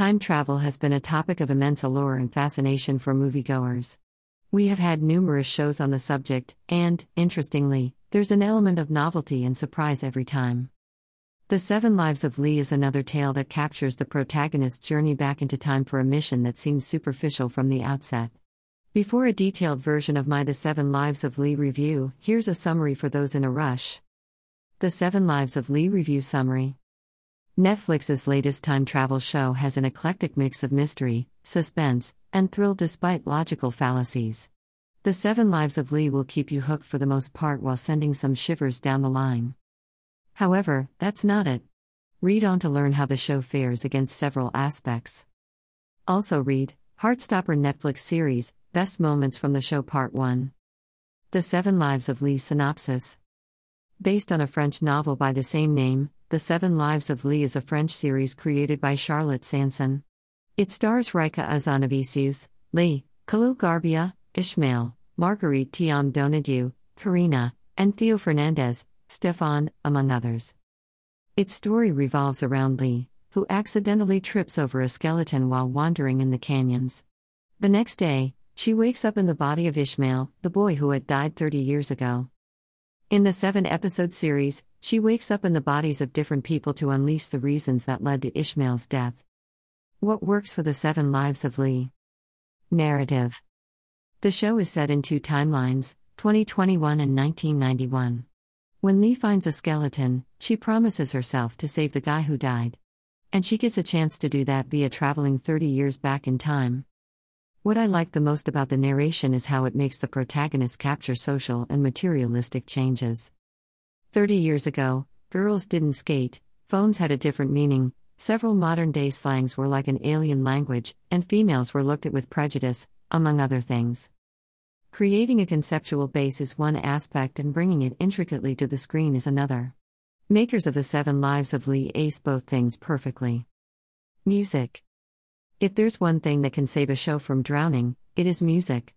Time travel has been a topic of immense allure and fascination for moviegoers. We have had numerous shows on the subject, and, interestingly, there's an element of novelty and surprise every time. The Seven Lives of Lea is another tale that captures the protagonist's journey back into time for a mission that seems superficial from the outset. Before a detailed version of my The Seven Lives of Lea review, here's a summary for those in a rush. The Seven Lives of Lea Review Summary Netflix's latest time travel show has an eclectic mix of mystery, suspense, and thrill despite logical fallacies. The Seven Lives of Lea will keep you hooked for the most part while sending some shivers down the line. However, that's not it. Read on to learn how the show fares against several aspects. Also, read Heartstopper Netflix series Best Moments from the Show Part 1. The Seven Lives of Lea Synopsis. Based on a French novel by the same name, The Seven Lives of Lea is a French series created by Charlotte Sanson. It stars Rika Hazanavicius, Lea, Khalil Gharbia, Ishmael, Marguerite Thiam Donadieu, Karina, and Theo Fernandez, Stefan, among others. Its story revolves around Lea, who accidentally trips over a skeleton while wandering in the canyons. The next day, she wakes up in the body of Ishmael, the boy who had died 30 years ago. In the seven episode series, she wakes up in the bodies of different people to unleash the reasons that led to Ishmael's death. What works for the seven lives of Lea? Narrative The show is set in two timelines 2021 and 1991. When Lea finds a skeleton, she promises herself to save the guy who died. And she gets a chance to do that via traveling 30 years back in time. What I like the most about the narration is how it makes the protagonist capture social and materialistic changes. 30 years ago, girls didn't skate, phones had a different meaning, several modern day slangs were like an alien language, and females were looked at with prejudice, among other things. Creating a conceptual base is one aspect and bringing it intricately to the screen is another. Makers of the Seven Lives of Lea ace both things perfectly. Music. If there's one thing that can save a show from drowning, it is music.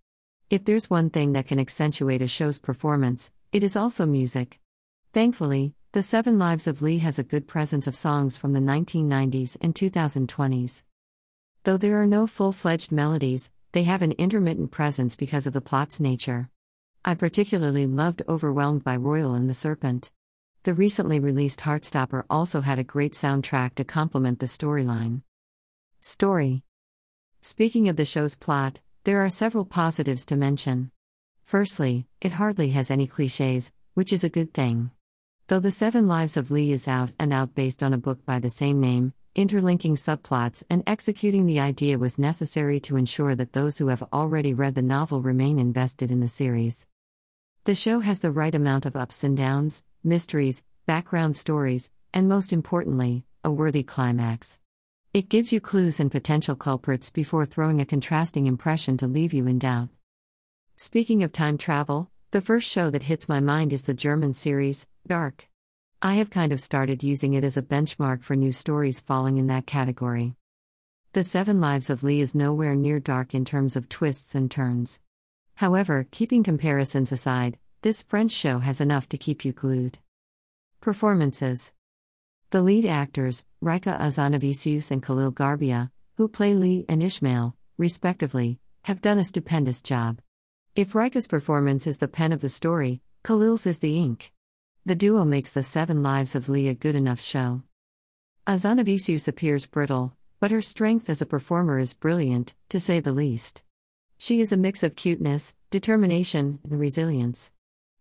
If there's one thing that can accentuate a show's performance, it is also music. Thankfully, The Seven Lives of Lea has a good presence of songs from the 1990s and 2020s. Though there are no full fledged melodies, they have an intermittent presence because of the plot's nature. I particularly loved Overwhelmed by Royal and the Serpent. The recently released Heartstopper also had a great soundtrack to complement the storyline. Story Speaking of the show's plot, there are several positives to mention. Firstly, it hardly has any cliches, which is a good thing. Though The Seven Lives of Lea is out and out based on a book by the same name, interlinking subplots and executing the idea was necessary to ensure that those who have already read the novel remain invested in the series. The show has the right amount of ups and downs, mysteries, background stories, and most importantly, a worthy climax. It gives you clues and potential culprits before throwing a contrasting impression to leave you in doubt. Speaking of time travel, the first show that hits my mind is the German series, Dark. I have kind of started using it as a benchmark for new stories falling in that category. The Seven Lives of Lea is nowhere near dark in terms of twists and turns. However, keeping comparisons aside, this French show has enough to keep you glued. Performances The lead actors, Rika Hazanavicius and Khalil Gharbia, who play Lea and Ishmael, respectively, have done a stupendous job. If Rika's performance is the pen of the story, Khalil's is the ink. The duo makes The Seven Lives of Lea a good enough show. Hazanavicius appears brittle, but her strength as a performer is brilliant, to say the least. She is a mix of cuteness, determination, and resilience.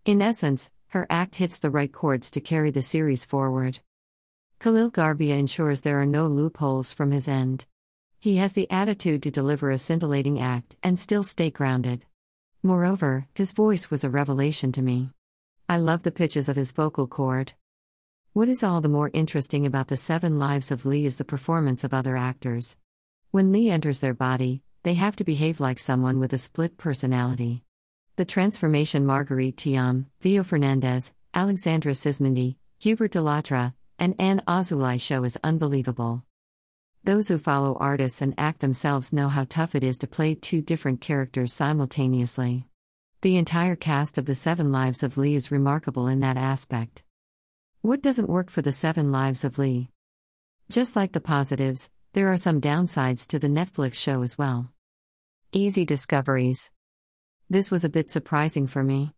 In essence, her act hits the right chords to carry the series forward. Khalil Gharbia ensures there are no loopholes from his end. He has the attitude to deliver a scintillating act and still stay grounded. Moreover, his voice was a revelation to me. I love the pitches of his vocal cord. What is all the more interesting about the seven lives of Lea is the performance of other actors. When Lea enters their body, they have to behave like someone with a split personality. The transformation Marguerite Thiam, Theo Fernandez, Alexandra Sismondi, Hubert Delattre, and Anne Azoulay show is unbelievable. Those who follow artists and act themselves know how tough it is to play two different characters simultaneously. The entire cast of The Seven Lives of Lea is remarkable in that aspect. What doesn't work for The Seven Lives of Lea? Just like the positives, there are some downsides to the Netflix show as well. Easy discoveries. This was a bit surprising for me.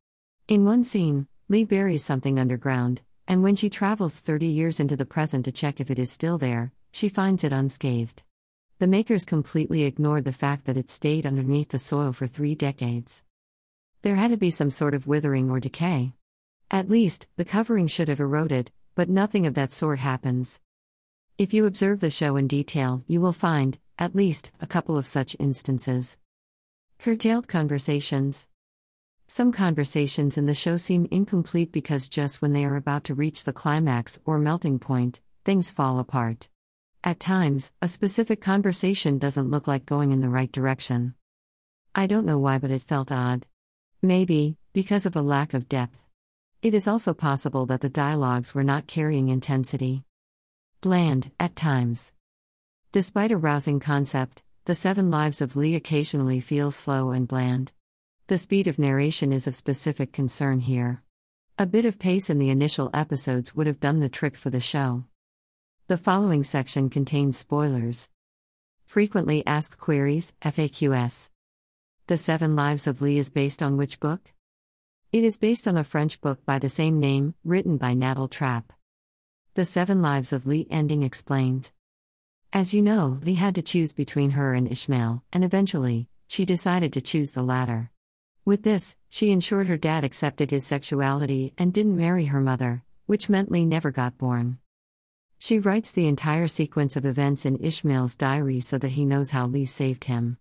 In one scene, Lea buries something underground, and when she travels 30 years into the present to check if it is still there, she finds it unscathed. The makers completely ignored the fact that it stayed underneath the soil for three decades. There had to be some sort of withering or decay. At least, the covering should have eroded, but nothing of that sort happens. If you observe the show in detail, you will find, at least, a couple of such instances. Curtailed conversations. Some conversations in the show seem incomplete because just when they are about to reach the climax or melting point, things fall apart. At times, a specific conversation doesn't look like going in the right direction. I don't know why, but it felt odd. Maybe, because of a lack of depth. It is also possible that the dialogues were not carrying intensity. Bland, at times. Despite a rousing concept, the Seven Lives of Lea occasionally feels slow and bland. The speed of narration is of specific concern here. A bit of pace in the initial episodes would have done the trick for the show. The following section contains spoilers. Frequently asked queries, FAQs. The Seven Lives of Lea is based on which book? It is based on a French book by the same name, written by Nataël Trapp. The Seven Lives of Lea ending explained. As you know, Lea had to choose between her and Ishmael, and eventually, she decided to choose the latter. With this, she ensured her dad accepted his sexuality and didn't marry her mother, which meant Lea never got born. She writes the entire sequence of events in Ishmael's diary so that he knows how Lea saved him.